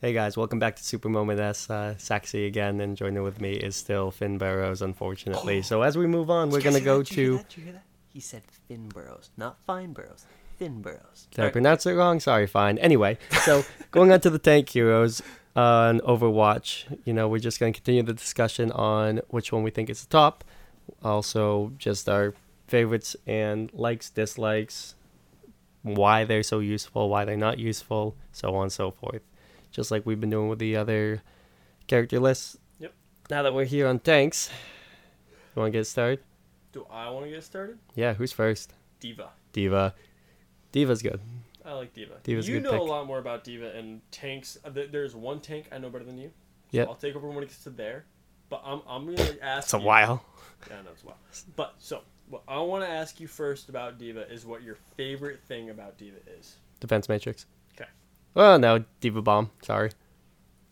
Hey guys, welcome back to Super Moment S. Uh, Saxy again, and joining with me is still Finn Burrows, unfortunately. So as we move on, we're gonna go to. He said Finn Burrows, not Fine Burrows. Finn Burrows. Did I pronounce it wrong? Sorry, fine. Anyway, so going on to the tank heroes on Overwatch, you know, we're just gonna continue the discussion on which one we think is the top. Also, just our favorites and likes, dislikes, why they're so useful, why they're not useful, so on and so forth. Just like we've been doing with the other character lists. Yep. Now that we're here on tanks, you want to get started? Do I want to get started? Yeah, who's first? Diva. Diva. Diva's good. I like Diva. Diva's you know pick. a lot more about Diva and tanks. Uh, There's one tank I know better than you. So Yep. I'll take over when it gets to there. But I'm, I'm going to ask It's a you- while. Yeah, I know it's a while. But so, what I want to ask you first about Diva is what your favorite thing about Diva is. Defense Matrix. Well, no, Diva Bomb. Sorry.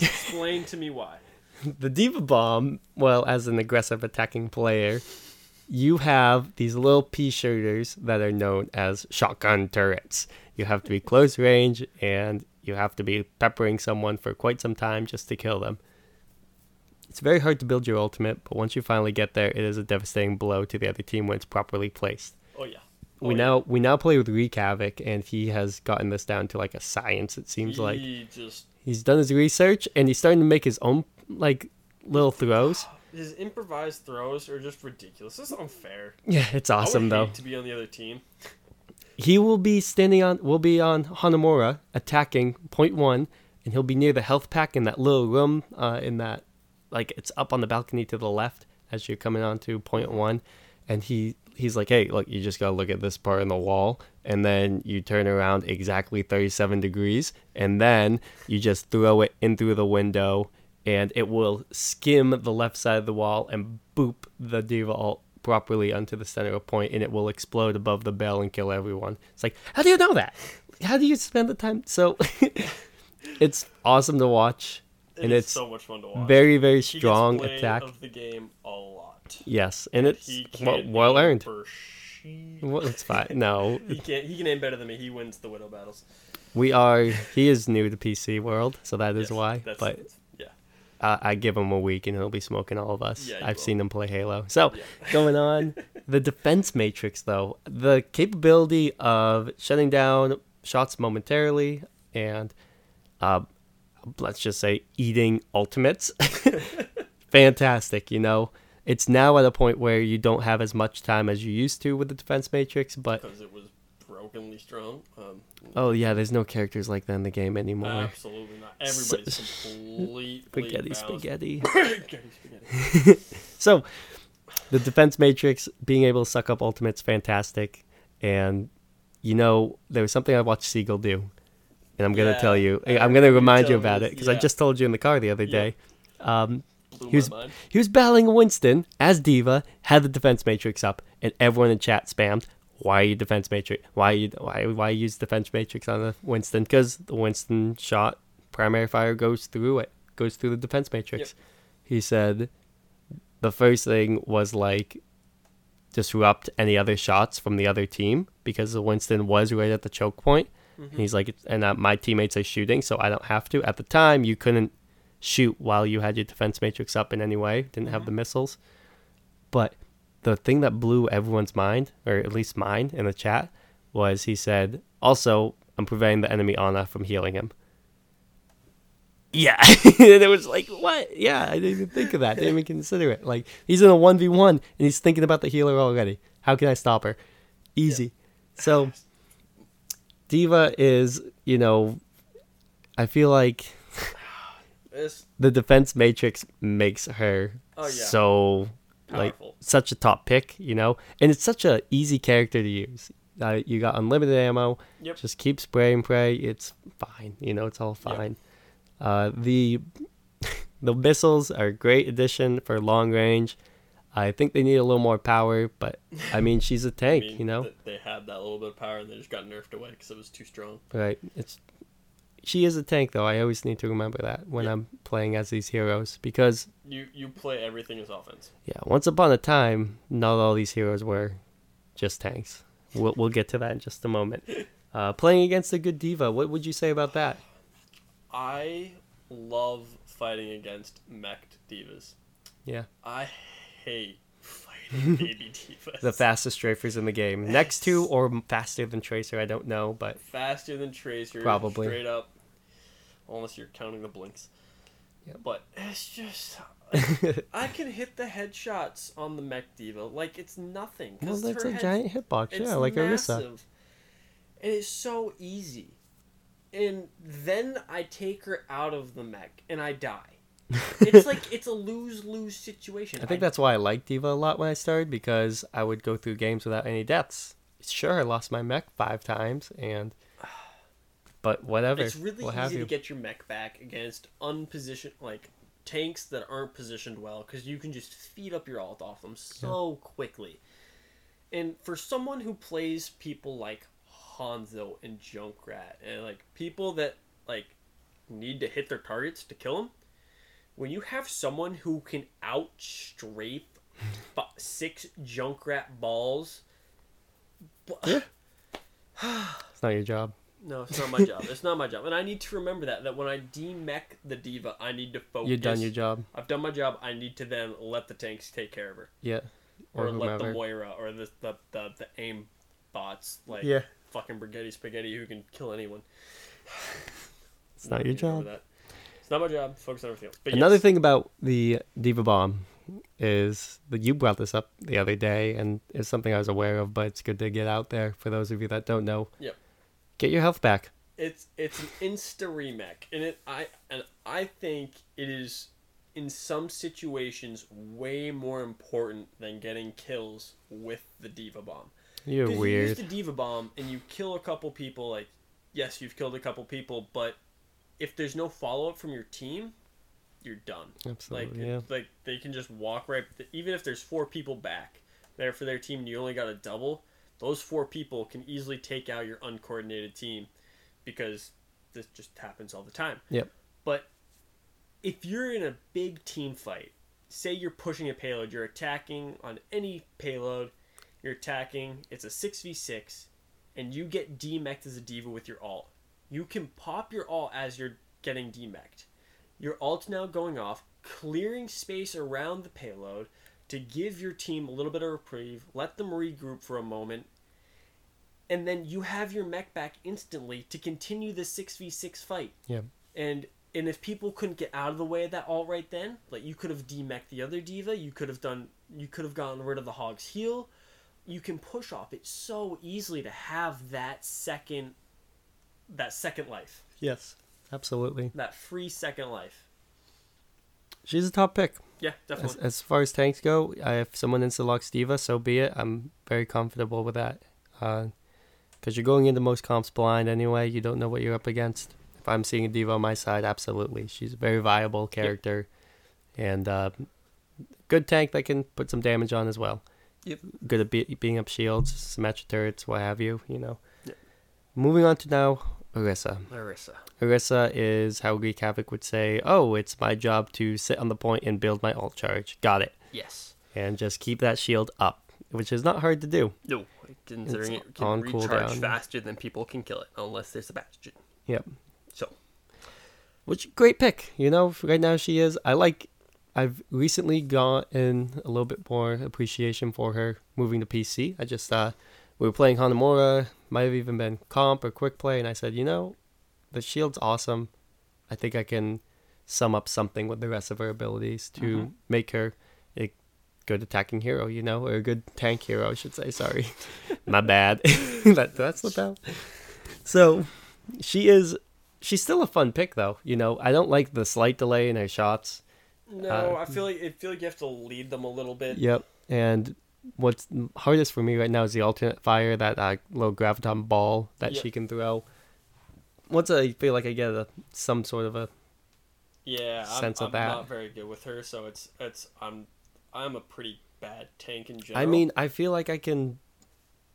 Explain to me why. The Diva Bomb, well, as an aggressive attacking player, you have these little pea shooters that are known as shotgun turrets. You have to be close range and you have to be peppering someone for quite some time just to kill them. It's very hard to build your ultimate, but once you finally get there, it is a devastating blow to the other team when it's properly placed. Oh, yeah. Oh, we yeah. now we now play with Reek Havoc, and he has gotten this down to like a science. It seems like He just. he's done his research and he's starting to make his own like little throws. His improvised throws are just ridiculous. This is unfair. Yeah, it's awesome though. to be on the other team. He will be standing on will be on Hanamura attacking point one, and he'll be near the health pack in that little room uh, in that like it's up on the balcony to the left as you're coming on to point one, and he he's like, hey, look, you just gotta look at this part in the wall, and then you turn around exactly 37 degrees, and then you just throw it in through the window, and it will skim the left side of the wall and boop the diva ult properly onto the center of point, and it will explode above the bell and kill everyone. It's like, how do you know that? How do you spend the time? So, it's awesome to watch, It and it's so much fun to watch. very very strong attack. of the game a lot. Yes, and it's well, can't well earned. for shit. Well, it's fine. No, He can he can aim better than me. He wins the widow battles. we are. He is new to PC world, so that is Yes, why. that's- But yeah, I, I give him a week, and he'll be smoking all of us. Yeah, I've will. seen him play Halo. So Yeah. going on, the defense matrix though, the capability of shutting down shots momentarily and, uh, let's just say eating ultimates, fantastic. You know, it's now at a point where you don't have as much time as you used to with the defense matrix, but because it was brokenly strong. Um, oh yeah, there's no characters like that in the game anymore. absolutely not. Everybody's completely Spaghetti, spaghetti. spaghetti, spaghetti. So, the defense matrix being able to suck up ultimates fantastic, and you know there was something I watched Seagull do, and I'm gonna Yeah, tell you. I I'm gonna remind you telling about me it this, because I just told you in the car the other Yeah. day. Um, Blew he was he was battling Winston as Diva, had the defense matrix up, and everyone in chat spammed. Why you defense matrix? Why you why why use defense matrix on the Winston? Because the Winston shot primary fire goes through it, goes through the defense matrix. He said the first thing was like disrupt any other shots from the other team because the Winston was right at the choke point. And he's like, and uh, my teammates are shooting, so I don't have to. At the time, you couldn't shoot while you had your defense matrix up in any way, didn't have the mm-hmm. missiles. But the thing that blew everyone's mind, or at least mine in the chat, was he said, also, I'm preventing the enemy Ana from healing him. Yeah. and it was like, what? Yeah, I didn't even think of that. Didn't even consider it. Like, he's in a 1v1 and he's thinking about the healer already. How can I stop her? Easy. So, Diva is, you know, I feel like It's the defense matrix makes her Oh, yeah. so like such a top pick, you know, and it's such a easy character to use. Uh, you got unlimited ammo. Yep. Just keep spray and pray. It's fine. You know, it's all Yep. fine. Uh, the the missiles are a great addition for long range. I think they need a little more power, but I mean, she's a tank. mean, you know, th- they had that little bit of power and they just got nerfed away because it was too strong. right? It's she is a tank, though. I always need to remember that when Yeah. I'm playing as these heroes because You you play everything as offense. Yeah, once upon a time, not all these heroes were just tanks. We'll, we'll get to that in just a moment. Uh, playing against a good diva, what would you say about that? I love fighting against mech divas. Yeah. I hate fighting baby divas. The fastest strafers in the game. Next to or faster than Tracer, I don't know, but faster than Tracer. Probably. Straight up. Unless you're counting the blinks. Yep. But it's just. I can hit the headshots on the mech diva like it's nothing. well, that's a head- giant hitbox. Yeah, like Orisa. And it's so easy. And then I take her out of the mech and I die. it's like it's a lose lose situation. I think that's why I liked Diva a lot when I started because I would go through games without any deaths. Sure, I lost my mech five times, and but whatever. it's really we'll easy to get your mech back against unpositioned like tanks that aren't positioned well because you can just feed up your alt off them so quickly. And for someone who plays people like Hanzo and Junkrat and like people that like need to hit their targets to kill them, when you have someone who can out strafe six Junkrat balls. It's not your job. No, it's not my job. It's not my job, and I need to remember that. That when I demech the diva, I need to focus. You've done your job. I've done my job. I need to then let the tanks take care of her, Yeah. or, Or, let the. Moira or the the, the the aim bots like Yeah. fucking Brigetti Spaghetti who can kill anyone. It's not your job. It's not my job. Focus on everything else. But Another yes, thing about the Diva Bomb is that you brought this up the other day, and it's something I was aware of, but it's good to get out there for those of you that don't know. Yep. Get your health back. it's it's an insta remake, and it I and I think it is in some situations way more important than getting kills with the diva bomb. You're 'Cause You use the diva bomb and you kill a couple people. Like, yes, you've killed a couple people, but if there's no follow up from your team, you're done. Like, Absolutely. yeah. like they can just walk right. Even if there's four people back there for their team, and you only got a double. Those four people can easily take out your uncoordinated team, because this just happens all the time. Yep. But if you're in a big team fight, say you're pushing a payload, you're attacking on any payload, you're attacking, it's a 6v6, and you get demeched as a diva with your ult. You can pop your ult as you're getting demeched. Your ult's now going off, clearing space around the payload to give your team a little bit of reprieve, let them regroup for a moment, and then you have your mech back instantly to continue the 6v6 fight. Yeah. And and if people couldn't get out of the way of that all right then, like you could have demech the other diva, you could have done you could have gotten rid of the hog's heal. You can push off it so easily to have that second that second life. Yes. Absolutely. That free second life. She's a top pick. Yeah, As, definitely. as far as tanks go, I, if someone insta-locks Diva, so be it. I'm very comfortable with that. Because you're going into most comps blind anyway. You don't know what you're up against. If I'm seeing a Diva on my side, absolutely. She's a very viable character. And uh, good tank that can put some damage on as well. Yep. Good at be- being up shields, Symmetra turrets, what have you, you know. Yep. Moving on to now, Orisa. Marissa. Orisa is how Greek Havoc would say, oh, it's my job to sit on the point and build my alt charge. Got it. Yes. And just keep that shield up, which is not hard to do. No, considering It's it can on recharge cooldown. faster than people can kill it, unless there's a bastion. Yep. So Which great pick. You know, right now she is. I like. I've recently gotten a little bit more appreciation for her moving to PC. I just uh, we were playing Hanamura, might have even been comp or quick play, and I said, you know, the shield's awesome. I think I can sum up something with the rest of her abilities to Mhm. make her a good attacking hero, you know, or a good tank hero, I should say. Sorry, my bad. that that's what that. So, she is. She's still a fun pick, though. You know, I don't like the slight delay in her shots. No, Uh, I feel like I feel like you have to lead them a little bit. Yep. And what's hardest for me right now is the alternate fire, that uh, little graviton ball that Yep. she can throw. Once I feel like I get a some sort of a Yeah, I'm, sense of I'm that. not very good with her, so it's it's I'm I'm a pretty bad tank in general. I mean, I feel like I can.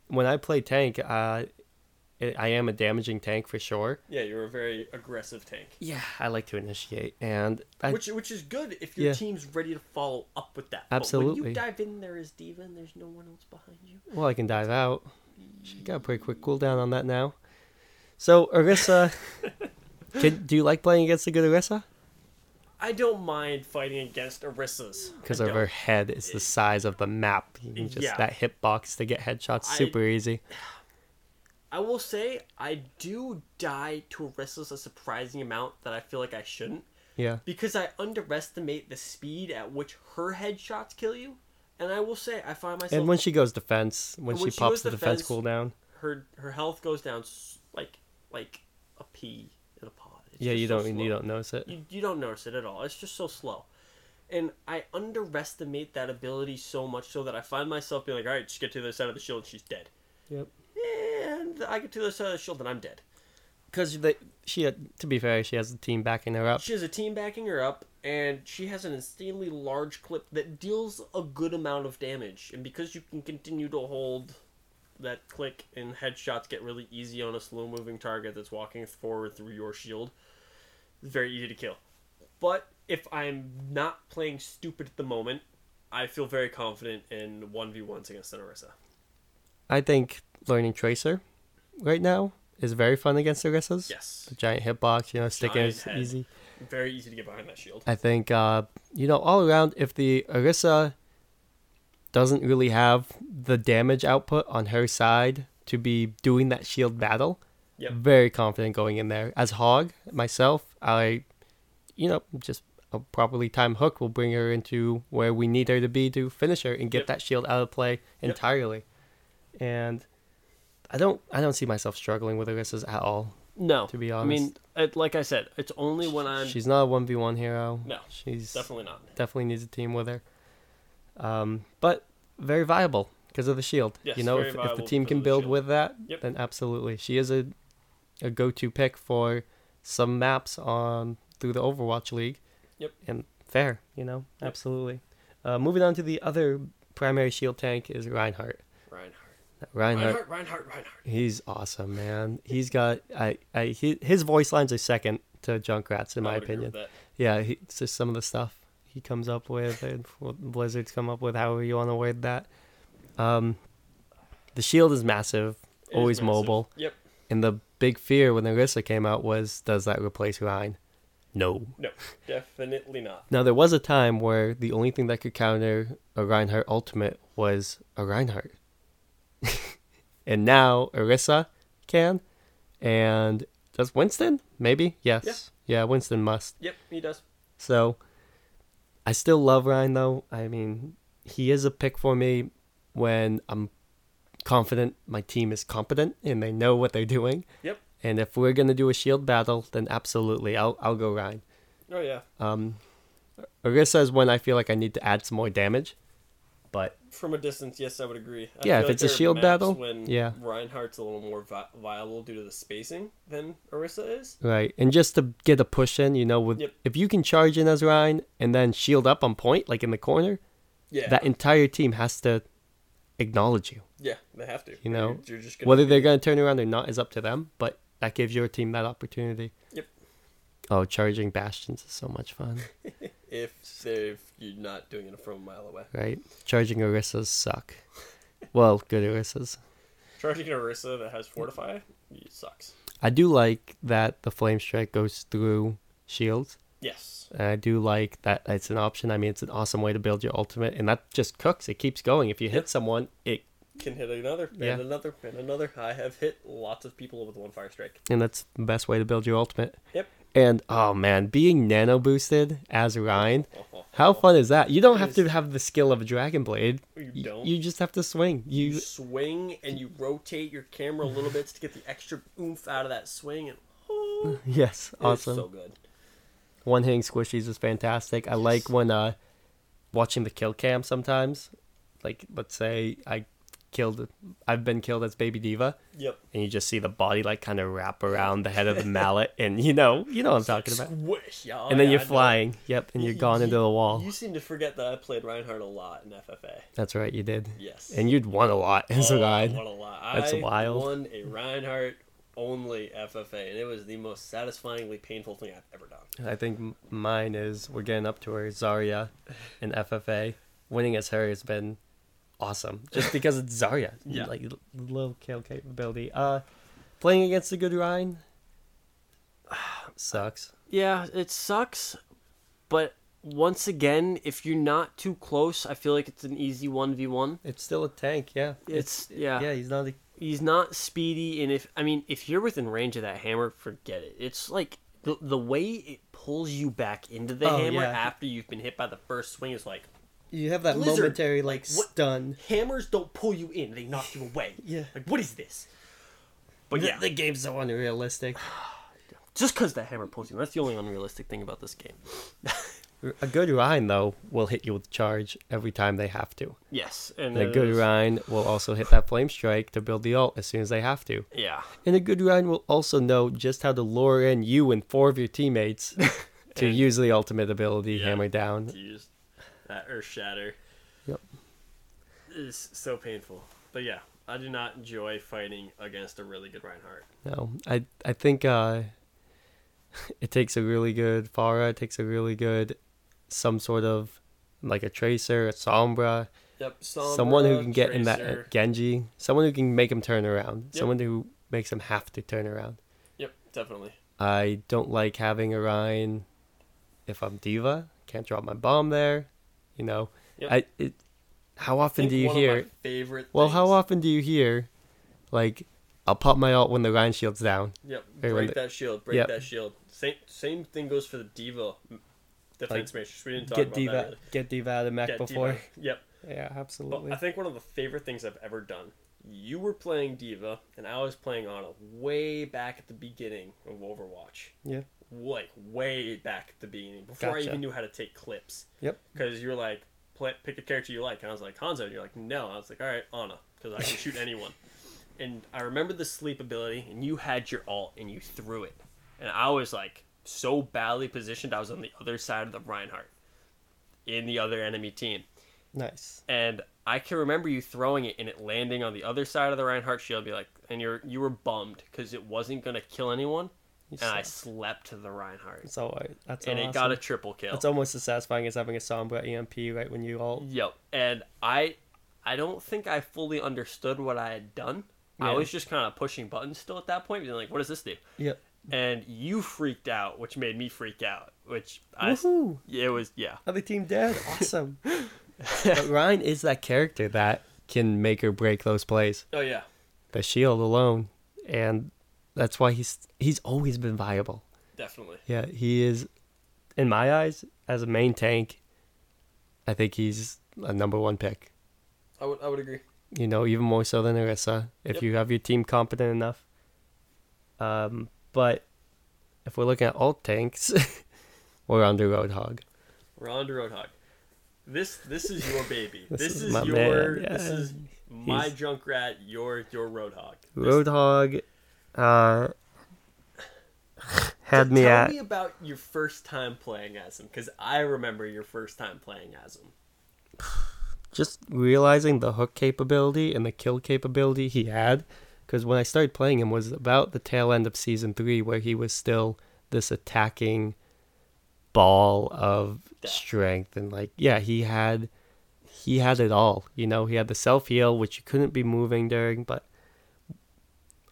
When I play tank, uh, I I am a damaging tank for sure. yeah, you're a very aggressive tank, Yeah, I like to initiate, and I, which which is good if your Yeah. team's ready to follow up with that. But when Absolutely. you dive in there as diva and there's no one else behind you. well, I can dive out. She got a pretty quick cooldown on that now. So Orisa, can, do you like playing against a good Orisa? I don't mind fighting against Orisa's. because of her head is the size of the map. You can just Yeah. that hitbox to get headshots I- super easy. I will say I do die to Orisa's a surprising amount that I feel like I shouldn't Yeah. because I underestimate the speed at which her headshots kill you. And I will say I find myself And when she goes defense, when, And she she pops the defense defense- cooldown, her her health goes down like like a pea in a pod. It's yeah, you so don't you don't notice it. you, you don't notice it at all. It's just so slow. And I underestimate that ability so much so that I find myself being like, all right, just get to the other side of the shield and she's dead. Yep. And I get to the other side of the shield and I'm dead. Because she, had, to be fair, she has a team backing her up. She has a team backing her up, and she has an insanely large clip that deals a good amount of damage. And because you can continue to hold that click and headshots get really easy on a slow moving target that's walking forward through your shield, it's very easy to kill. But if I'm not playing stupid at the moment, I feel very confident in 1v1s against an Orisa. I think learning Tracer right now is very fun against Orisa's. Yes. The giant hitbox, you know, sticking is head. easy. Very easy to get behind that shield. I think, uh, you know, all around, if the Orisa doesn't really have the damage output on her side to be doing that shield battle, Yep. very confident going in there. As Hog, myself, I, you know, just a properly timed hook will bring her into where we need her to be to finish her and get Yep. that shield out of play entirely. And I don't, I don't see myself struggling with Orisa's at all. No. To be honest. I mean, it, like I said, it's only when I'm. She's not a one v one hero. No, she's Definitely not. definitely needs a team with her. Um, but very viable because of the shield. Yes, you know, if, if the team can build with that, Yep. then absolutely, she is a a go to pick for some maps on through the Overwatch League. Yep. And fair, you know, Yep. absolutely. Uh, moving on to the other primary shield tank is Reinhardt. Reinhardt. Reinhardt, Reinhardt, Reinhardt, Reinhardt. he's awesome, man. He's got I I he, his voice lines are second to Junkrat's in I my opinion. Yeah, he, it's just some of the stuff he comes up with and what Blizzard's come up with, however you want to word that. Um, the shield is massive, It is always massive. mobile, Yep. and the big fear when Orisa came out was, does that replace Rein? No. No, definitely not. Now there was a time where the only thing that could counter a Reinhardt ultimate was a Reinhardt, and now Orisa can, and does Winston? Maybe yes. Yeah, Winston must. Yep, he does. So I still love Ryan though. I mean, he is a pick for me when I'm confident my team is competent and they know what they're doing. Yep. And if we're gonna do a shield battle, then absolutely, I'll I'll go Ryan. Oh yeah. Um, Orisa is when I feel like I need to add some more damage, but From a distance, yes, I would agree. I Yeah, feel if it's a shield battle, when yeah. Reinhardt's a little more vi- viable due to the spacing than Orisa is. right, and just to get a push in, you know, with Yep. if you can charge in as Ryan and then shield up on point, like in the corner, Yeah. that entire team has to acknowledge you. yeah, they have to. You know, you're, you're just gonna Whether they're going to turn around or not is up to them, but that gives your team that opportunity. Yep. Oh, charging bastions is so much fun, if they're if you're not doing it from a mile away. right? Charging Orisas suck. well, good Orisas. Charging an Orisa that has fortify it sucks. I do like that the flame strike goes through shields. Yes. And I do like that it's an option. I mean, it's an awesome way to build your ultimate, and that just cooks. It keeps going. If you hit Yep. someone, it Can hit another and Yeah. another and another. I have hit lots of people with one fire strike. and that's the best way to build your ultimate. Yep. And oh man, being nano boosted as Ryan, how fun is that? You don't have to have the skill of a dragon blade. You don't. You just have to swing. You You swing and you rotate your camera a little bit to get the extra oomph out of that swing, and oh, yes, awesome. so good. One hitting squishies is fantastic. I like when uh watching the kill cam sometimes. Like let's say I killed I've been killed as baby diva Yep. and you just see the body like kind of wrap around the head of the mallet and you know, you know what I'm talking about. Squish, yeah. And then yeah, you're I know. flying. Yep, and you're You- gone you- into the wall. You seem to forget that I played Reinhardt a lot in FFA. That's right, you did. Yes. And you'd won a lot as a Oh, I guy. won a lot. That's I wild. won a Reinhardt only FFA, and it was the most satisfyingly painful thing I've ever done. I think mine is we're getting up to her Zarya in FFA. Winning as her has been awesome, just because it's Zarya. Yeah. like little kill capability. Uh, playing against a good Ryan sucks. Yeah, it sucks, but once again, if you're not too close, I feel like it's an easy one v one. It's still a tank, yeah. It's yeah. Yeah, he's not a He's not speedy, and if I mean, if you're within range of that hammer, forget it. It's like the the way it pulls you back into the Oh, hammer yeah. after you've been hit by the first swing is like you have that Blizzard, momentary like, like, what- stun. hammers don't pull you in; they knock you away. Yeah. Like what is this? But The- yeah, the game's so unrealistic. just because the hammer pulls you, that's the only unrealistic thing about this game. A good Rein though will hit you with charge every time they have to. Yes, and And a good is- Rein will also hit that flame strike to build the ult as soon as they have to. Yeah, And a good Rein will also know just how to lure in you and four of your teammates to And- use the ultimate ability, Yeah. hammer down. to use that earth shatter. Yep. is so painful. But yeah, I do not enjoy fighting against a really good Reinhardt. No, I I think uh, it takes a really good Pharah. It takes a really good some sort of like a Tracer, a Sombra, Yep, someone who can get in that uh, Genji, someone who can make him turn around, Yep. someone who makes him have to turn around. Yep, definitely. I don't like having a Ryan if I'm Diva. Can't drop my bomb there. You know, Yep. I it. How often do you hear? my favorite. Well, how often do you hear, like, I'll pop my ult when the Ryan shield's down. Yep, break the- that shield. Break Yep. that shield. Same same thing goes for the diva defense matrix. We didn't talk Get about Diva, that. Really. get Diva out of mech Get before. diva. Yep. Yeah, absolutely. But. I think one of the favorite things I've ever done. You were playing Diva, and I was playing Ana way back at the beginning of Overwatch. Yeah. Like way back at the beginning, before I even knew how to take clips. Yep. Because you were like, play, pick a character you like, and I was like Hanzo. And you're like, no. I was like, all right, Ana, because I can shoot anyone. And I remember the sleep ability, and you had your ult, and you threw it, and I was like so badly positioned. I was on the other side of the Reinhardt, in the other enemy team Nice. and I can remember you throwing it and it landing on the other side of the Reinhardt shield. Be like, and you're you were bummed because it wasn't gonna kill anyone, You and I slept to the Reinhardt, It's right. That's and awesome. it got a triple kill. It's almost as satisfying as having a Sombra EMP right when you all. Yep, and I I don't think I fully understood what I had done. I was just kind of pushing buttons still at that point, being like, what does this do? Yep. And you freaked out, which made me freak out. Which I Woohoo! it was yeah Other team dead. Awesome. but Ryan is that character that can make or break those plays. oh yeah The shield alone, and that's why he's he's always been viable. definitely Yeah, he is, in my eyes, as a main tank. I think he's a number one pick. I would I would agree. You know, even more so than Orisa, if Yep. you have your team competent enough. Um, but if we're looking at alt tanks, we're under Roadhog. We're on to Roadhog. This this is your baby. This this, is is, my your man, this is my He's- Junkrat. Your your Roadhog. This- Roadhog, uh, had T- me Tell at me about your first time playing as him, because I remember your first time playing as him. just realizing the hook capability and the kill capability he had because when i started playing him was about the tail end of season three where he was still this attacking ball of Death. strength and like yeah he had he had it all you know he had the self heal which you couldn't be moving during but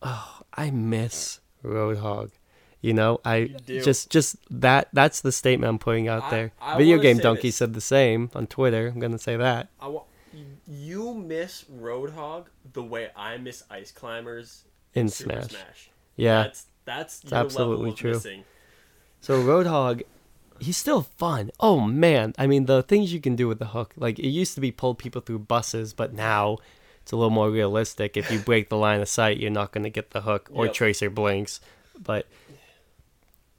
oh i miss roadhog you know i do. just just that that's the statement i'm putting out I- there I video game donkey this. said the same on twitter i'm gonna say that I wa- you miss Roadhog the way I miss Ice Climbers in Smash. Smash. Yeah. That's that's absolutely true. missing. So Roadhog, he's still fun. Oh man, I mean the things you can do with the hook. Like it used to be pull people through buses, but now it's a little more realistic. If you break the line of sight, you're not going to get the hook or Yep. Tracer blinks. But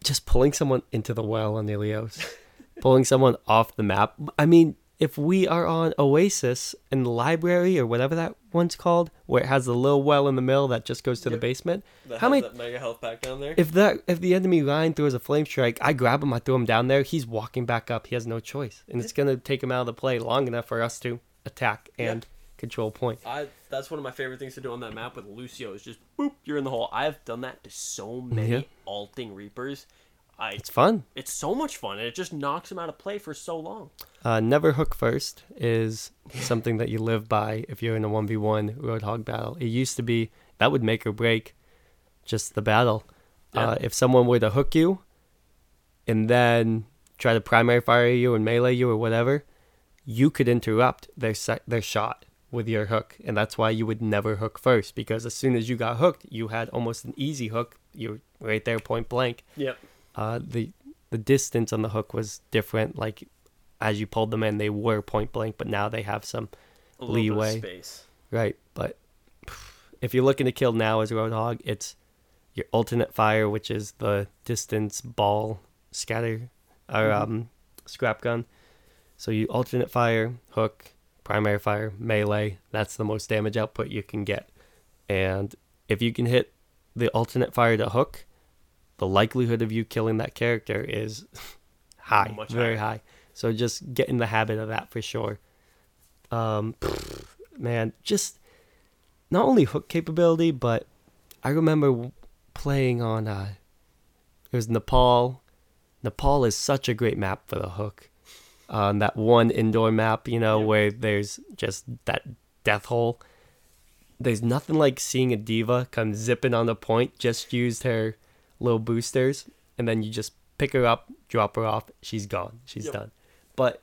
just pulling someone into the well on Ilios, pulling someone off the map. I mean, if we are on Oasis in the library or whatever that one's called, where it has the little well in the middle that just goes to the basement, That how many that mega health pack down there? if that if the enemy line throws a flame strike, I grab him, I throw him down there. He's walking back up. He has no choice, and it's gonna take him out of the play long enough for us to attack and control point. I that's one of my favorite things to do on that map with Lucio is just boop, you're in the hole. I've done that to so many Yeah. alting reapers. I It's fun. it's so much fun and it just knocks them out of play for so long. Uh, never hook first is something that you live by if you're in a one v one roadhog battle. It used to be that would make or break just the battle. Yeah. Uh, if someone were to hook you, and then try to primary fire you and melee you or whatever, you could interrupt their se- their shot with your hook, and that's why you would never hook first because as soon as you got hooked, you had almost an easy hook. You're right there, point blank. Yep. Uh, the the distance on the hook was different. Like as you pulled them in, they were point blank, but now they have some A little bit of Leeway. space. right. But if you're looking to kill now as a Roadhog, it's your alternate fire, which is the distance ball scatter or um, scrap gun. So you alternate fire, hook, primary fire, melee. That's the most damage output you can get. And if you can hit the alternate fire to hook, the likelihood of you killing that character is high, Much very higher. high. So just get in the habit of that for sure. Um, man, just not only hook capability, but I remember playing on uh, it was Nepal. Nepal is such a great map for the hook. On that one indoor map, you know, Yep. where there's just that death hole. There's nothing like seeing a diva come zipping on the point. Just used her little boosters, and then you just pick her up, drop her off. She's gone. She's Yep. done. But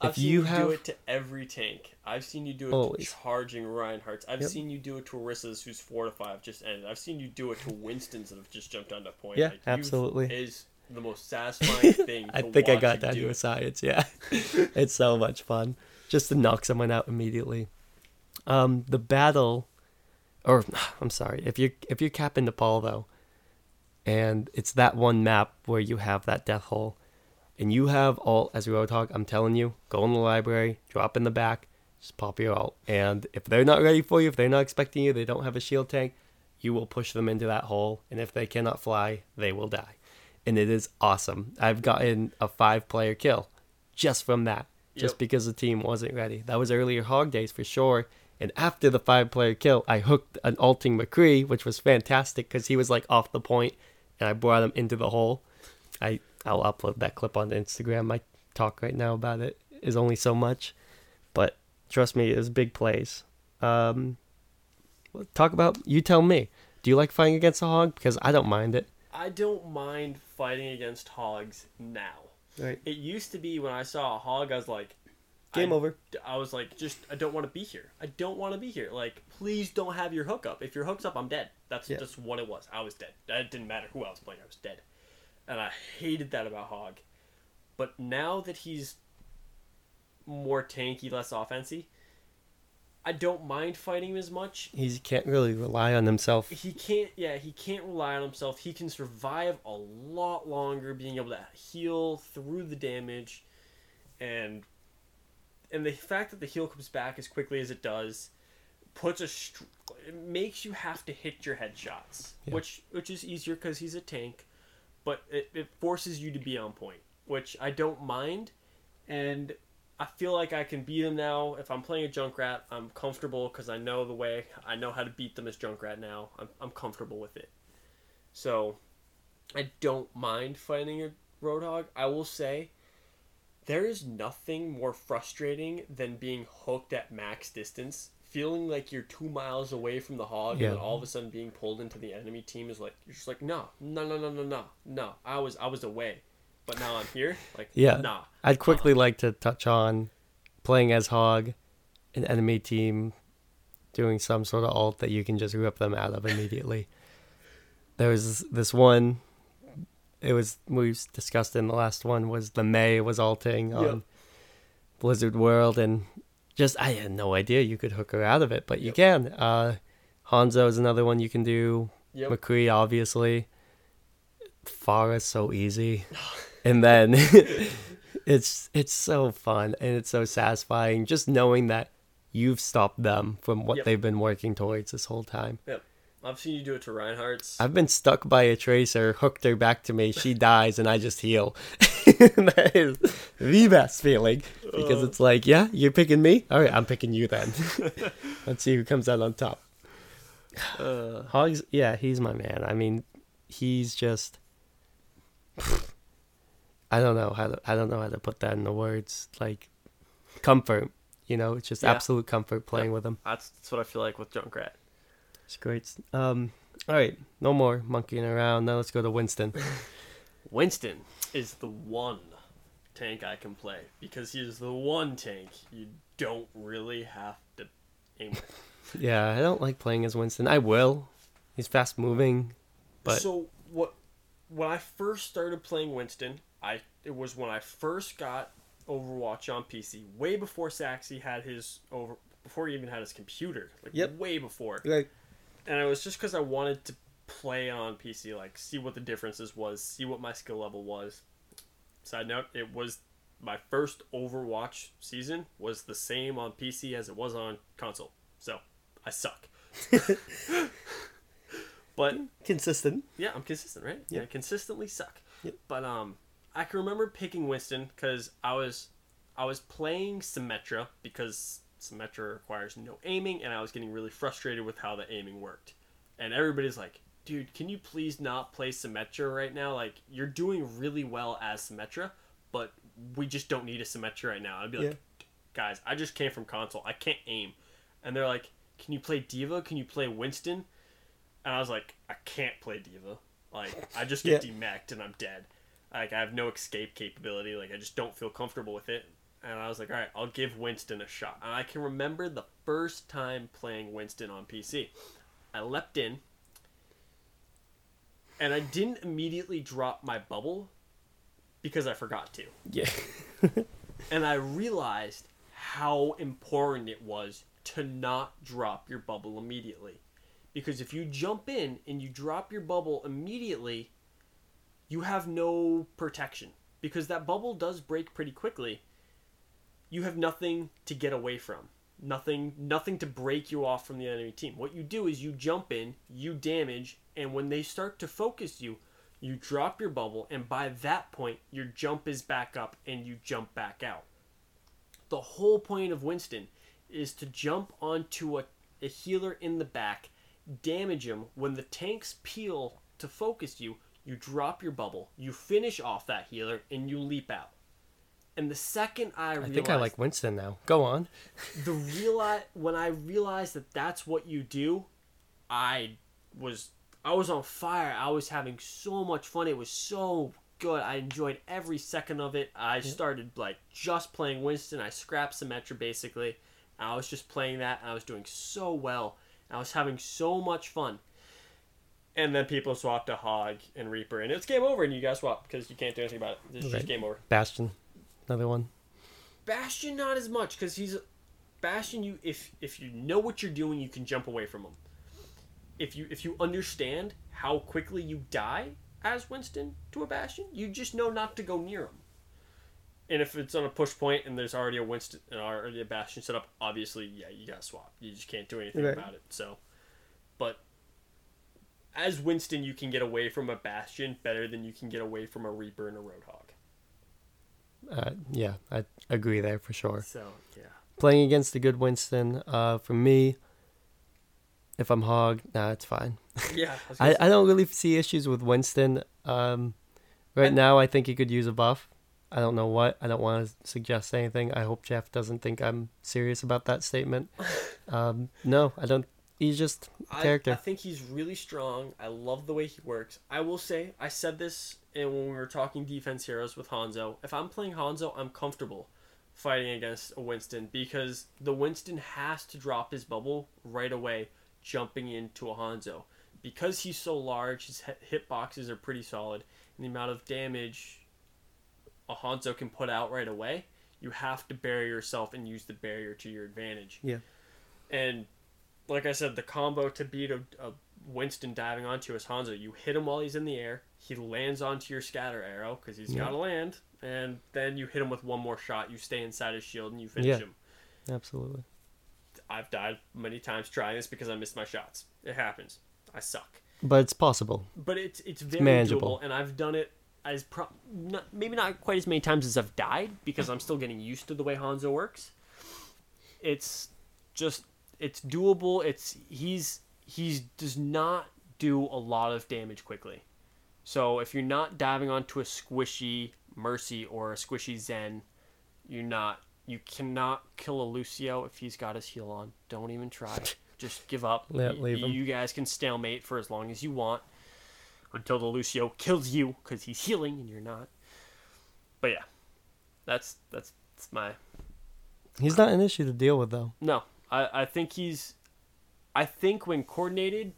I've if seen you you have do it to every tank. I've seen you do it Always. to charging Reinhardt's. I've Yep. seen you do it to Orisa's, who's four to five, just ended. I've seen you do it to Winston's that have just jumped on that point. Yeah, you've- absolutely. Is the most satisfying thing. I think I got down do. to a science. Yeah, it's so much fun just to knock someone out immediately. Um, the battle, or I'm sorry, if you if you're capping Nepal though, and it's that one map where you have that death hole, and you have all as a roadhog. I'm telling you, go in the library, drop in the back, just pop your ult, and if they're not ready for you, if they're not expecting you, they don't have a shield tank, you will push them into that hole, and if they cannot fly, they will die and it is awesome. I've gotten a five player kill just from that, just Yep. because the team wasn't ready. That was earlier Hog days for sure. And after the five player kill, I hooked an alting McCree, which was fantastic because he was like off the point, and I brought him into the hole. I I'll upload that clip on Instagram. My talk right now about it is only so much, but trust me, it was big plays. Um, talk about you. Tell me, do you like fighting against a hog? Because I don't mind it. I don't mind fighting against hogs now. Right. It used to be when I saw a hog, I was like, Game I, over. I was like, just I don't want to be here. I don't want to be here. Like, please don't have your hook up. If your hook's up, I'm dead. That's Yeah. just what it was. I was dead. It didn't matter who I was playing. I was dead, and I hated that about Hog. But now that he's more tanky, less offensy, I don't mind fighting him as much. he can't really rely on himself. He can't. Yeah, he can't rely on himself. He can survive a lot longer, being able to heal through the damage, and and the fact that the heal comes back as quickly as it does puts a str- it makes you have to hit your headshots, Yeah. which which is easier because he's a tank, but it, it forces you to be on point, which I don't mind, and I feel like I can beat him now. If I'm playing a Junkrat, I'm comfortable because I know the way. I know how to beat them as Junkrat now. I'm, I'm comfortable with it. So, I don't mind fighting a Roadhog. I will say, there is nothing more frustrating than being hooked at max distance. Feeling like you're two miles away from the hog, Yeah. and then all of a sudden being pulled into the enemy team is like you're just like no, no, no, no, no, no, no. I was I was away, but now I'm here. Like Yeah. nah. I'd quickly like to touch on playing as Hog, an enemy team doing some sort of alt that you can just rip them out of immediately. there was this one. It was we discussed in the last one was the Mei was alting on Yep. Blizzard World and just I had no idea you could hook her out of it, but you Yep. can. Uh, Hanzo is another one you can do. Yep. McCree, obviously. is so easy. and then it's it's so fun and it's so satisfying just knowing that you've stopped them from what Yep. they've been working towards this whole time. Yep. I've seen you do it to Reinhardt's. I've been stuck by a tracer, hooked her back to me, she dies, and I just heal. that is the best feeling because it's like, yeah, you're picking me. All right, I'm picking you then. Let's see who comes out on top. Uh, Hogs, yeah, he's my man. I mean, he's just. I don't know how to. I don't know how to put that into words. Like, comfort. You know, it's just Yeah. absolute comfort playing with him. that's, that's what I feel like with Junkrat. It's great. Um, all right, no more monkeying around. Now let's go to Winston. Winston is the one. tank I can play because he's the one tank you don't really have to aim with. Yeah, I don't like playing as Winston. I will. He's fast moving, but so what? When I first started playing Winston, I it was when I first got Overwatch on PC, way before Saxy had his over, before he even had his computer, like Yep. way before. like And it was just because I wanted to play on PC, like see what the differences was, see what my skill level was. Side note: It was my first Overwatch season was the same on PC as it was on console, so I suck. but consistent. yeah, I'm consistent, right? Yep. Yeah, consistently suck. Yep. But um, I can remember picking Winston because I was I was playing Symmetra because Symmetra requires no aiming, and I was getting really frustrated with how the aiming worked. And everybody's like, "Dude, can you please not play Symmetra right now? Like, you're doing really well as Symmetra, but we just don't need a Symmetra right now." I'd be like, Yeah. "Guys, I just came from console. I can't aim." And they're like, "Can you play Diva? Can you play Winston?" And I was like, I can't play Diva. Like, I just get demeched and I'm dead. Like, I have no escape capability. Like, I just don't feel comfortable with it. And I was like, all right, I'll give Winston a shot. And I can remember the first time playing Winston on PC. I leapt in, and I didn't immediately drop my bubble because I forgot to. Yeah. And I realized how important it was to not drop your bubble immediately. Because if you jump in and you drop your bubble immediately, you have no protection. Because that bubble does break pretty quickly. You have nothing to get away from. Nothing nothing to break you off from the enemy team. What you do is you jump in, you damage, and when they start to focus you, you drop your bubble, and by that point, your jump is back up and you jump back out. The whole point of Winston is to jump onto a, a healer in the back, damage him. When the tanks peel to focus you, you drop your bubble, you finish off that healer, and you leap out. And the second I realized- I think I like Winston now. Go on. the reali when I realized that that's what you do, I was I was on fire. I was having so much fun. It was so good. I enjoyed every second of it. I started like just playing Winston. I scrapped Symmetra basically. I was just playing that and I was doing so well. I was having so much fun. And then people swap to Hog and Reaper, and it's game over, and you guys swapped because you can't do anything about it. It's Okay. just game over. Bastion, another one. Bastion not as much because he's Bastion. You if if you know what you're doing, you can jump away from him. If you if you understand how quickly you die as Winston to a Bastion, you just know not to go near him. And if it's on a push point and there's already a Winston and already a Bastion set up, obviously, yeah, you gotta swap. You just can't do anything Right. about it. So, but as Winston, you can get away from a Bastion better than you can get away from a Reaper and a Roadhog. Uh, yeah, I agree there for sure. So yeah. Playing against a good Winston, uh, for me, if I'm Hog, nah, it's fine. Yeah, gonna I, I don't really see issues with Winston. Um, right I- now, I think he could use a buff. I don't know what. I don't want to suggest anything. I hope Jeff doesn't think I'm serious about that statement. Um, no, I don't. He's just a I, character. I think he's really strong. I love the way he works. I will say, I said this in, when we were talking defense heroes with Hanzo. If I'm playing Hanzo, I'm comfortable fighting against a Winston because the Winston has to drop his bubble right away, jumping into a Hanzo. Because he's so large, his hit boxes are pretty solid, and the amount of damage a Hanzo can put out right away, you have to bury yourself and use the barrier to your advantage. Yeah. And like I said, the combo to beat a, a Winston diving onto his Hanzo, you hit him while he's in the air. He lands onto your scatter arrow because he's Yeah. got to land, and then you hit him with one more shot. You stay inside his shield and you finish Yeah. him. Absolutely. I've died many times trying this because I missed my shots. It happens. I suck, But it's possible. but it's it's very manageable. doable, and I've done it as pro- not, maybe not quite as many times as I've died because I'm still getting used to the way Hanzo works. It's just it's doable. It's he's he's does not do a lot of damage quickly. So if you're not diving onto a squishy Mercy or a squishy Zen, you're not you cannot kill a Lucio if he's got his heal on. Don't even try. Just give up. Y- leave him. You guys can stalemate for as long as you want until the Lucio kills you because he's healing and you're not. But yeah, That's that's, that's my He's not an issue to deal with though. no. I I think he's. I think when coordinated,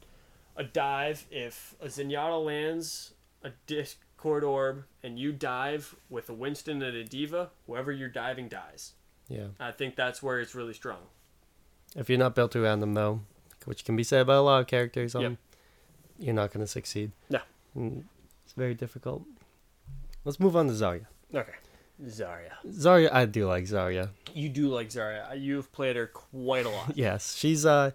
a dive if a Zenyatta lands a Discord orb and you dive with a Winston and a D.Va, whoever you're diving dies. Yeah. I think that's where it's really strong. If you're not built around them though, which can be said about a lot of characters, um, Yep. you're not going to succeed. No. Mm, It's very difficult. Let's move on to Zarya. Okay. Zarya. Zarya, I do like Zarya. You do like Zarya. You've played her quite a lot. Yes, she's uh,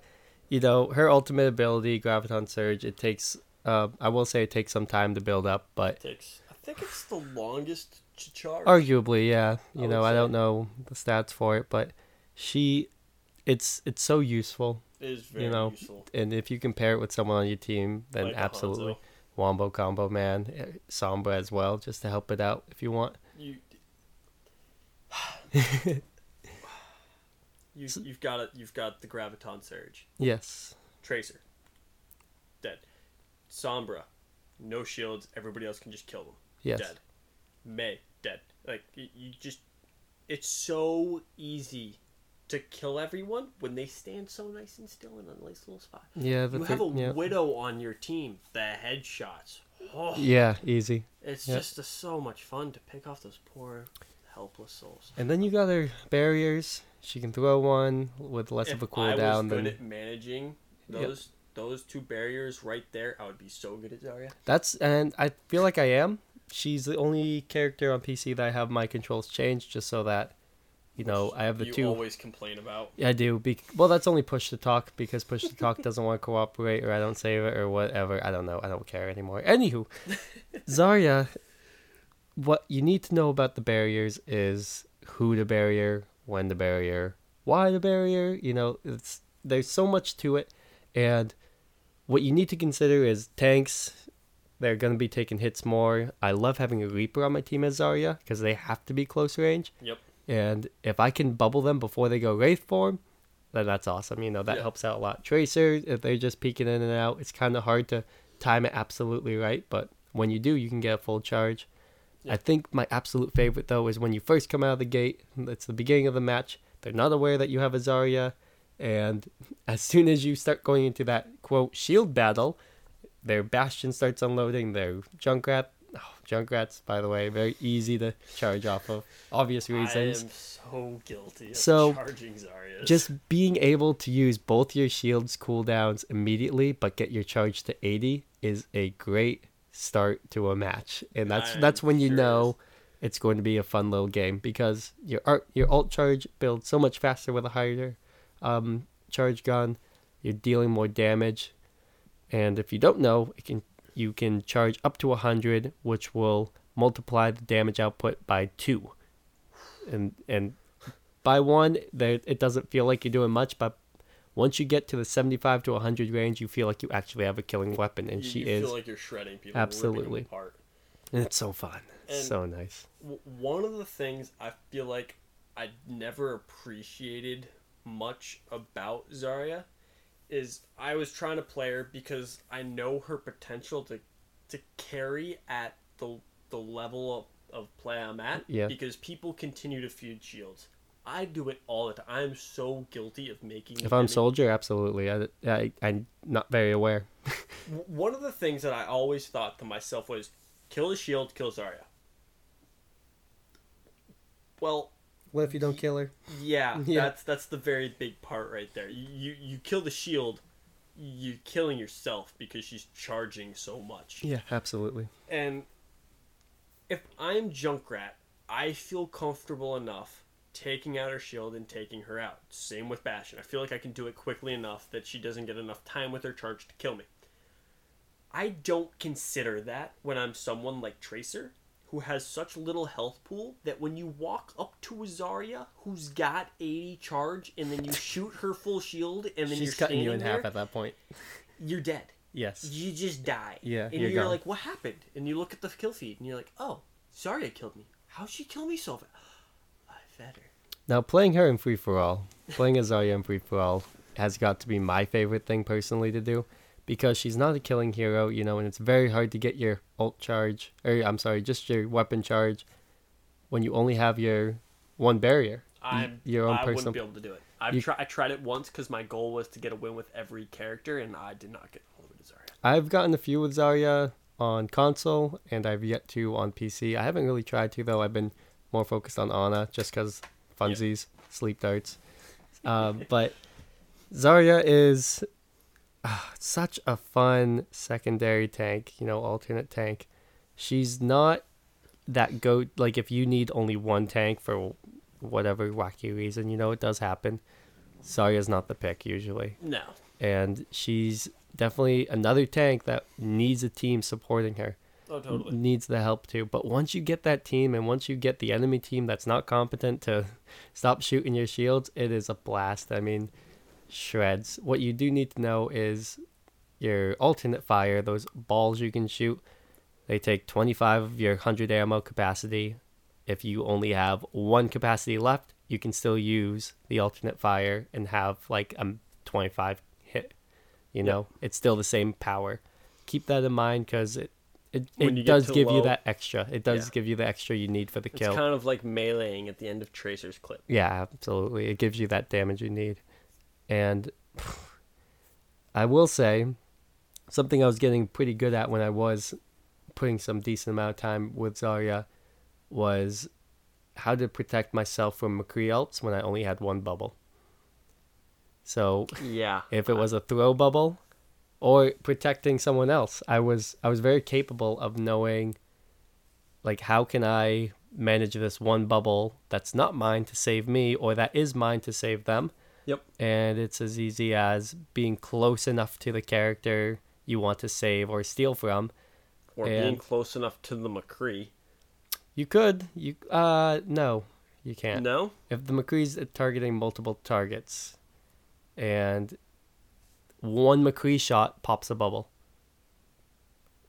you know, her ultimate ability, Graviton Surge. It takes, uh, I will say, it takes some time to build up, but it takes. I think it's the longest ch- charge. arguably, yeah. I You know, I don't know the stats for it, but she, it's it's so useful, It is very know, useful. and if you compare it with someone on your team, then Like absolutely, Hanzo. Wombo combo man, eh, Sombra as well, just to help it out if you want. You. you've got it. You've got the graviton surge. Yes, Tracer. Dead. Sombra. No shields. Everybody else can just kill them. yes, Dead. Mei. Dead. Like you, just. It's so easy to kill everyone when they stand so nice and still in a nice little spot. yeah. The You have a yeah. widow on your team. The headshots. Oh, yeah, easy. it's just uh, so much fun to pick off those poor, helpless souls. And then you got her barriers. She can throw one with less of a if I was cooldown good than at managing Yep. those those two barriers right there, I would be so good at Zarya. That's and I feel like I am. She's the only character on PC that I have my controls changed just so that you know I have the you two. always complain about. Yeah, I do. Be- well, that's only push to talk because push to talk doesn't want to cooperate or I don't save it or whatever. I don't know. I don't care anymore. Anywho, Zarya, what you need to know about the barriers is who the barrier, when the barrier, why the barrier. You know, it's there's so much to it, and what you need to consider is tanks. They're gonna be taking hits more. I love having a Reaper on my team as Zarya because they have to be close range. Yep. And if I can bubble them before they go Wraith form, then that's awesome. You know, that Yeah. helps out a lot. Tracers, if they're just peeking in and out, it's kind of hard to time it absolutely right. But when you do, you can get a full charge. Yeah. I think my absolute favorite, though, is when you first come out of the gate. It's the beginning of the match. They're not aware that you have a Zarya. And as soon as you start going into that, quote, shield battle, their Bastion starts unloading, their Junkrat. Oh, Junkrats, by the way, very easy to charge off of. Obvious reasons. I am so guilty of So, charging Zarya. just being able to use both your shields cooldowns immediately but get your charge to 80 is a great start to a match. And that's I'm that's when you know it's going to be a fun little game because your art your alt charge builds so much faster with a higher um, charge gun. You're dealing more damage. And if you don't know it can you can charge up to 100 which will multiply the damage output by 2 and and by one there it doesn't feel like you're doing much but once you get to the 75 to 100 range you feel like you actually have a killing weapon and you, she you is feel like you're shredding people, Absolutely. apart. and it's so fun And- so nice W- one of the things I feel like I never appreciated much about Zarya is I was trying to play her because I know her potential to to carry at the the level of, of play I'm at. Yeah. Because people continue to feud shields. I do it all the time. I'm so guilty of making. if i'm enemy- soldier absolutely I, I i'm not very aware one of the things that I always thought to myself was kill the shield, kill Zarya. Well, what if you don't kill her Yeah, Yeah. that's that's the very big part right there. You, you you kill the shield, you're killing yourself because she's charging so much. yeah absolutely And if I'm Junkrat, I feel comfortable enough taking out her shield and taking her out. Same with Bastion. I feel like I can do it quickly enough that she doesn't get enough time with her charge to kill me. I don't consider that when I'm someone like Tracer, who has such little health pool that when you walk up to a Zarya, who's got 80 charge and then you shoot her full shield and then she's you're cutting you in standing half at that point you're dead yes you just die. Yeah, and you're you're, like, what happened? And you look at the kill feed, and you're like, oh, Zarya killed me. How'd she kill me so fast? I fed her. Now, playing her in free for all, playing as Zarya in free for all, has got to be my favorite thing personally to do, because she's not a killing hero, you know, and it's very hard to get your ult charge, or I'm sorry, just your weapon charge, when you only have your one barrier. I'm your own I personal- wouldn't be able to do it. I've You- tried. I tried it once because my goal was to get a win with every character, and I did not get all the way to Zarya. I've gotten a few with Zarya on console, and I've yet to on PC. I haven't really tried to though. I've been more focused on Ana just because funsies, sleep darts. Um, but Zarya is ah, such a fun secondary tank. You know, alternate tank. She's not that go like if you need only one tank for whatever wacky reason. You know, it does happen. Zarya's not the pick usually No. and she's definitely another tank that needs a team supporting her Oh, totally. needs the help too. But once you get that team and once you get the enemy team that's not competent to stop shooting your shields it is a blast. I mean shreds. What you do need to know is your alternate fire those balls you can shoot. They take 25 of your 100 ammo capacity. If you only have one capacity left you can still use the alternate fire and have like a 25 hit you Yep. know? It's still the same power. Keep that in mind because it it, it does give you that extra it does Yeah. give you the extra you need for the kill. It's kind of like meleeing at the end of Tracer's clip. yeah, absolutely. It gives you that damage you need. And I will say something I was getting pretty good at when I was putting some decent amount of time with Zarya was how to protect myself from McCree ults when I only had one bubble. So Yeah. if it was a throw bubble or protecting someone else i was i was very capable of knowing like how can i manage this one bubble that's not mine to save me or that is mine to save them Yep. and it's as easy as being close enough to the character you want to save or steal from Or being close enough to the McCree. you could you uh no you can't No. if the McCree's targeting multiple targets and one McCree shot pops a bubble.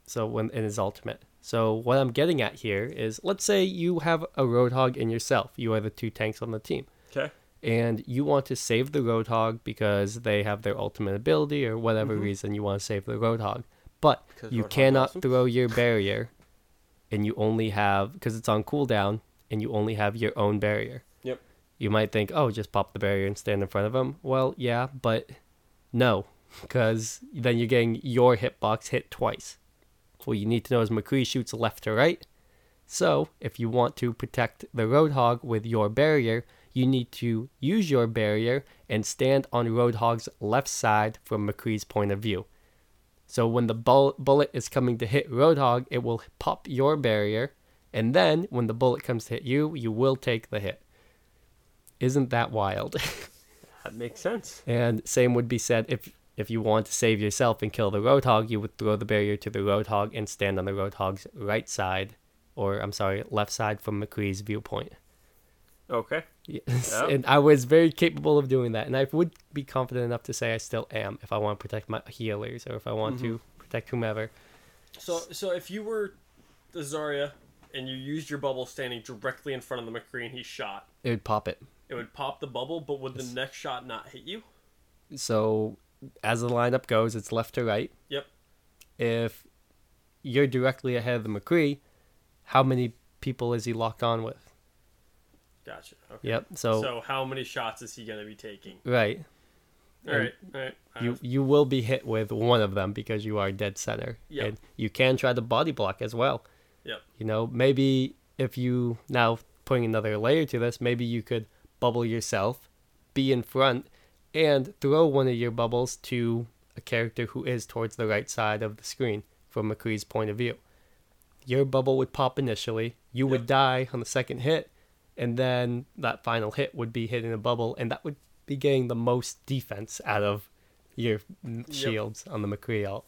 So when in his ultimate. So what I'm getting at here is let's say you have a Roadhog and yourself. You are the two tanks on the team. Okay. And you want to save the Roadhog because they have their ultimate ability or whatever Mhm. reason you want to save the Roadhog. But Because you Roadhog's cannot awesome. throw your barrier and you only have because it's on cooldown and you only have your own barrier Yep. you might think oh just pop the barrier and stand in front of him well yeah but no because then you're getting your hitbox hit twice what you need to know is mccree shoots left to right so if you want to protect the roadhog with your barrier you need to use your barrier and stand on roadhog's left side from mccree's point of view so when the bull- bullet is coming to hit Roadhog, it will pop your barrier, and then when the bullet comes to hit you, you will take the hit. Isn't that wild? That makes sense. and same would be said if if you want to save yourself and kill the Roadhog, you would throw the barrier to the Roadhog and stand on the Roadhog's right side, or I'm sorry, left side from McCree's viewpoint. Okay. Yes. Yep. And I was very capable of doing that. And I would be confident enough to say I still am if I want to protect my healers or if I want to mm-hmm. protect whomever. So so if you were the Zarya and you used your bubble standing directly in front of the McCree and he shot, It would pop it. it would pop the bubble, but would the next shot not hit you? So as the lineup goes, it's left to right. Yep. If you're directly ahead of the McCree, how many people is he locked on with? Gotcha. Okay. Yep. So, So how many shots is he gonna be taking? right, All right. All right. I you you will be hit with one of them because you are dead center. Yep. And you can try the body block as well. Yep. You know, maybe if you now putting another layer to this, maybe you could bubble yourself, be in front, and throw one of your bubbles to a character who is towards the right side of the screen from McCree's point of view. Your bubble would pop initially, you would die on the second hit, and then that final hit would be hitting a bubble, and that would be getting the most defense out of your mm, Yep. shields on the McCree ult.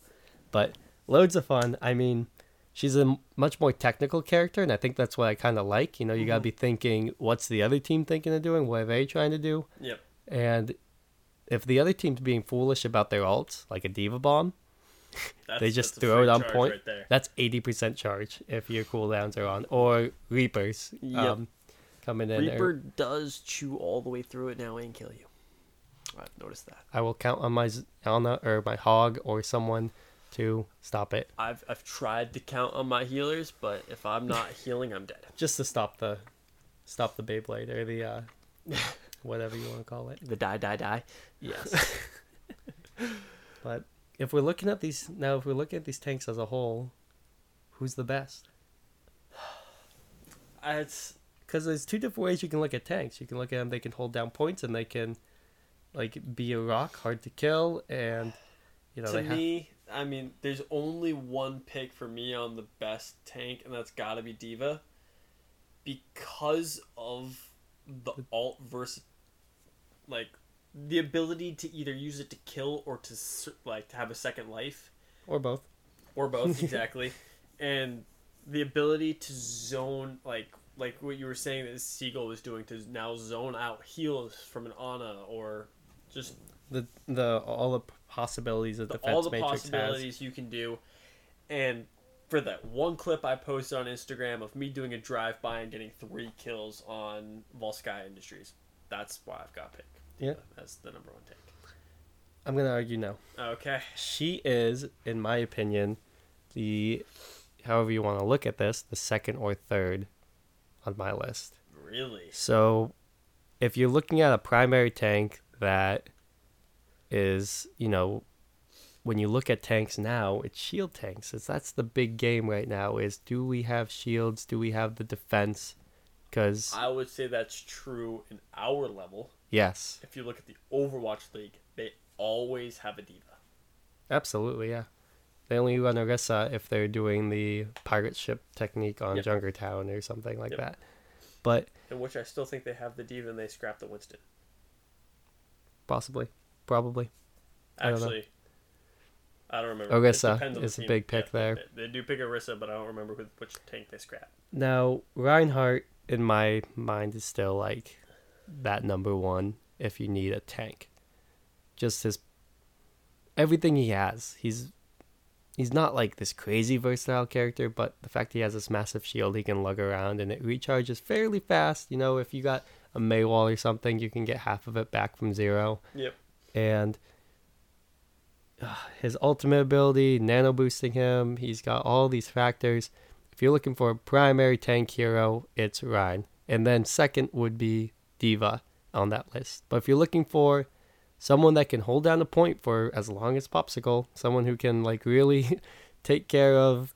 But loads of fun. I mean, she's a m- much more technical character, and I think that's what I kind of like. You know, you got to Mhm. be thinking, what's the other team thinking of doing? What are they trying to do? Yep. And if the other team's being foolish about their ults, like a D.Va Bomb, That's, they just throw it on point. Right there. That's 80% charge if your cooldowns are on. Or Reapers Yep. um, coming in. there. Reaper does chew all the way through it now and kill you. I've noticed that. I will count on my Z- or my Hog or someone to stop it. I've I've tried to count on my healers, but if I'm not healing, I'm dead. Just to stop the stop the Beyblade or the uh, whatever you want to call it. The die, die, die. Yes. but if we're looking at these now, if we're looking at these tanks as a whole, who's the best? It's Because there's two different ways you can look at tanks. You can look at them; they can hold down points, and they can, like, be a rock, hard to kill, and you know to they have. me, I mean, there's only one pick for me on the best tank, and that's got to be D.Va, because of the alt versus, like, the ability to either use it to kill or to like to have a second life, or both. or both exactly, and the ability to zone like like what you were saying that Seagull was doing to now zone out heals from an Ana or just The the all the possibilities of the, defense all the matrix has. possibilities you can do. And for that one clip I posted on Instagram of me doing a drive by and getting three kills on Volskaya Industries, that's why I've got pick. Yeah. That's the number one take. I'm gonna argue no. Okay. She is, in my opinion, the however you want to look at this, the second or third on my list. Really? So, if you're looking at a primary tank that is, you know, when you look at tanks now, it's shield tanks. It's, that's the big game right now. Is do we have shields? Do we have the defense? Because I would say that's true in our level. Yes, If you look at the Overwatch League, they always have a D.Va. absolutely, yeah. They only run Orisa if they're doing the pirate ship technique on Yep. Junkertown or something like Yep. that. But In which I still think they have the D.Va and they scrap the Winston. possibly, probably. I don't know. Actually, I don't remember. Orisa depends on the is a big pick Yeah, there. They, they do pick Orisa, but I don't remember which tank they scrap. Now, Reinhardt, in my mind, is still like that number one if you need a tank. Just his everything he has. He's he's not like this crazy versatile character, but the fact he has this massive shield he can lug around and it recharges fairly fast. You know, if you got a Mei wall or something, you can get half of it back from zero. Yep. And uh, his ultimate ability, nano boosting him, he's got all these factors. If you're looking for a primary tank hero, it's Rein. And then second would be D.Va on that list. But if you're looking for someone that can hold down a point for as long as Popsicle, someone who can like really take care of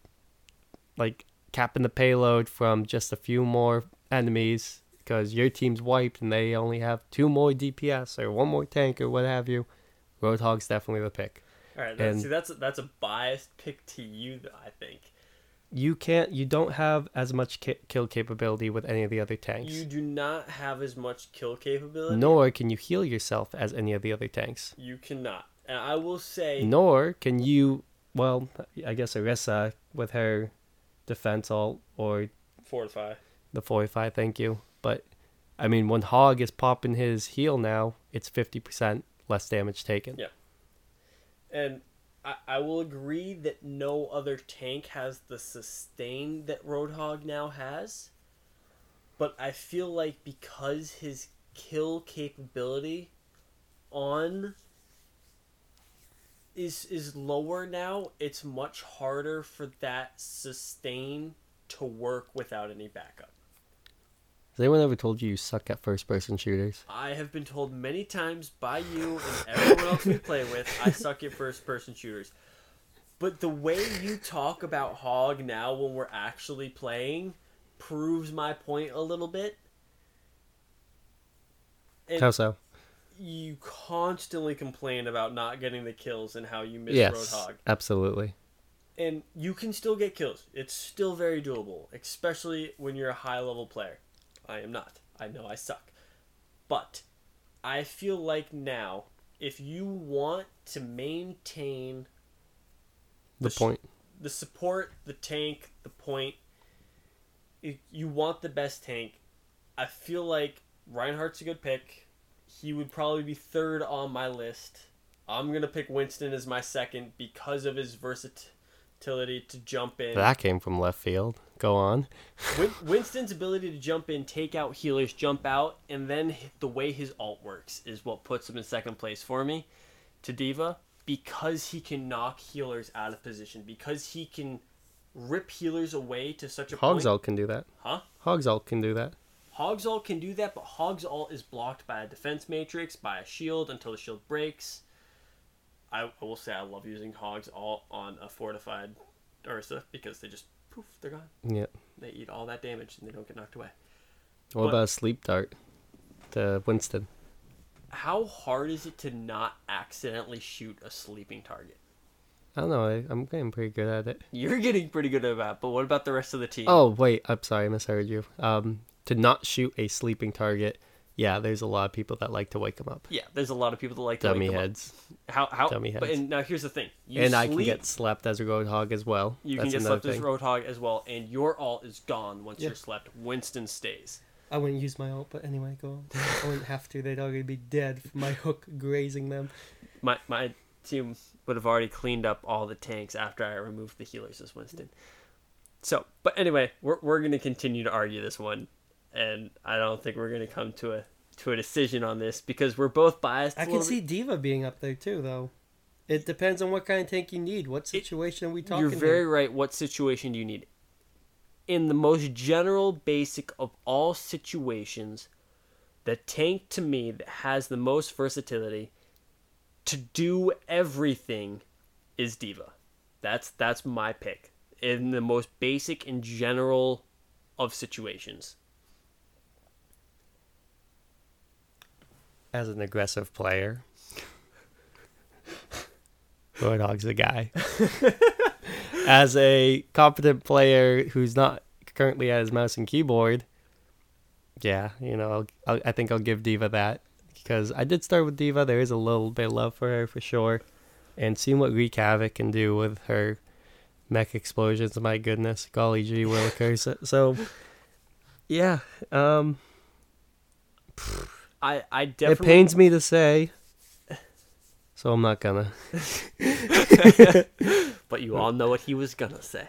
like capping the payload from just a few more enemies because your team's wiped and they only have two more DPS or one more tank or what have you, Roadhog's definitely the pick. All right, that's, And- see, that's that's a biased pick to you, though, I think. You can't, you don't have as much ki- kill capability with any of the other tanks. You do not have as much kill capability. Nor can you heal yourself as any of the other tanks. You cannot. And I will say, Nor can you, well, I guess Orisa with her defense ult or fortify. the fortify, thank you. But, I mean, when Hog is popping his heal now, it's 50% less damage taken. Yeah. And I, I will agree that no other tank has the sustain that Roadhog now has. But I feel like because his kill capability on is is lower now, it's much harder for that sustain to work without any backup. Has anyone ever told you you suck at first person shooters? I have been told many times by you and everyone else we play with, I suck at first person shooters. But the way you talk about Hog now when we're actually playing proves my point a little bit. And How so? you constantly complain about not getting the kills and how you miss Yes, Roadhog. absolutely. And you can still get kills. It's still very doable, especially when you're a high level player. I am not. I know I suck. But I feel like now, if you want to maintain The sh- point. the support, the tank, the point, if you want the best tank, I feel like Reinhardt's a good pick. He would probably be third on my list. I'm going to pick Winston as my second because of his versatility to jump in. That came from left field. Go on. Winston's ability to jump in, take out healers, jump out, and then the way his alt works is what puts him in second place for me to D.Va because he can knock healers out of position, because he can rip healers away to such a Hog's point. can do that. Huh? Hog's ult can do that. Hog's All can do that, but Hog's All is blocked by a defense matrix, by a shield until the shield breaks. I, I will say I love using Hog's All on a fortified Orisa because they just poof, they're gone. Yep. They eat all that damage and they don't get knocked away. What But- about a sleep dart? To Winston. How hard is it to not accidentally shoot a sleeping target? I don't know. I, I'm getting pretty good at it. You're getting pretty good at that, but what about the rest of the team? Oh wait, I'm sorry, I misheard you. Um, to not shoot a sleeping target. Yeah, there's a lot of people that like to wake them up. yeah, there's a lot of people that like to Dummy wake them up. Dummy heads. How how? Dummy But and now here's the thing. You and I can get slept as a roadhog as well. You That's can get another slept as thing. Roadhog as well, and your alt is gone once Yeah. you're slept. Winston stays. I wouldn't use my alt, but anyway, go on. I wouldn't have to. They'd already be dead from my hook grazing them. My my team would have already cleaned up all the tanks after I removed the healers as Winston. So, but anyway, we're we're gonna continue to argue this one, and I don't think we're gonna come to a to a decision on this because we're both biased. I can see bit. D.Va being up there too, though. It depends on what kind of tank you need. What situation are we talking? You're very right. What situation do you need? In the most general, basic of all situations, the tank to me that has the most versatility to do everything is D.Va. That's that's my pick. In the most basic and general of situations. As an aggressive player. Roadhog's the guy. as a competent player who's not currently at his mouse and keyboard, yeah, you know, I'll, I'll, I think I'll give D.Va that because I did start with D.Va. There is a little bit of love for her for sure, and seeing what Wreak Havoc can do with her mech explosions, my goodness, golly gee willikers. So, so, yeah, um, I I it pains me to say, so I'm not gonna. but you all know what he was gonna say.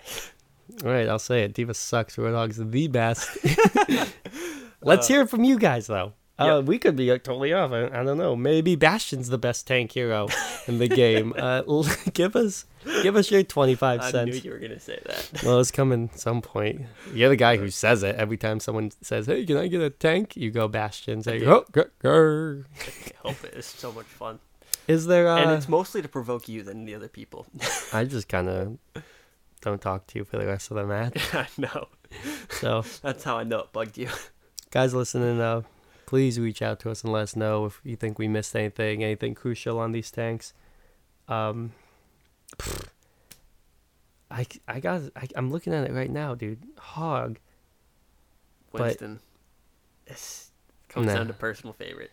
All right, I'll say it. D.Va sucks. Roadhog's the best. Let's hear it from you guys, though. Uh, we could be uh, totally off. I, I don't know. Maybe Bastion's the best tank hero in the game. Uh, give us, give us your twenty-five cents. I knew you were gonna say that. Well, it's coming some point. You're the guy who says it every time someone says, "Hey, can I get a tank?" You go Bastion. Say. "Oh, grr, grr." I hope it is so much fun. Is there? Uh, and it's mostly to provoke you than the other people. I just kind of don't talk to you for the rest of the match. I know. So, That's how I know it bugged you. guys listening, uh, please reach out to us and let us know if you think we missed anything, anything crucial on these tanks. Um, I, I got, I, I'm looking at it right now, dude. Hog. Winston. It comes Nah. down to personal favorite.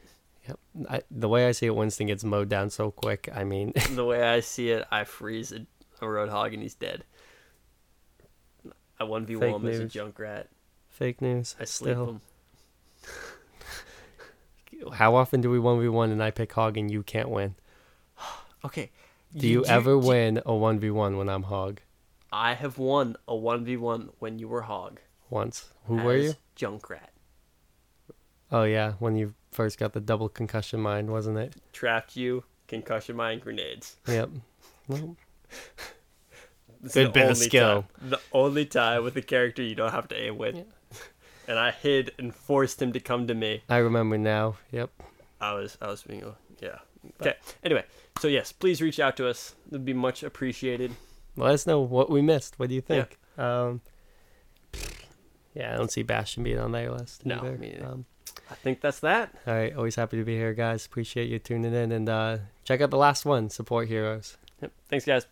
Yep. I, the way I see it, Winston gets mowed down so quick. I mean, the way I see it, I freeze a, a roadhog and he's dead. I one v one as a Junkrat. fake news. I sleep Still, him. how often do we one v one and I pick Hog and you can't win? Okay. Do you, ever win a one v one when I'm Hog? I have won a one v one when you were hog. Once. Who were you? Junkrat. Oh yeah, when you first got the double concussion mine, wasn't it? Trapped you. Concussion mine grenades. Yep. Well, Good the bit of only skill. time- the only time with a character you don't have to aim with. And I hid and forced him to come to me. I remember now. Yep. I was I was being yeah. Okay. Anyway, so yes, please reach out to us. It'd be much appreciated. Let us know what we missed. What do you think? Um, yeah, I don't see Bastion being on that list. No, either. Um, I think that's that. all right, always happy to be here, guys. Appreciate you tuning in and uh, check out the last one. Support heroes. Yep. Thanks, guys.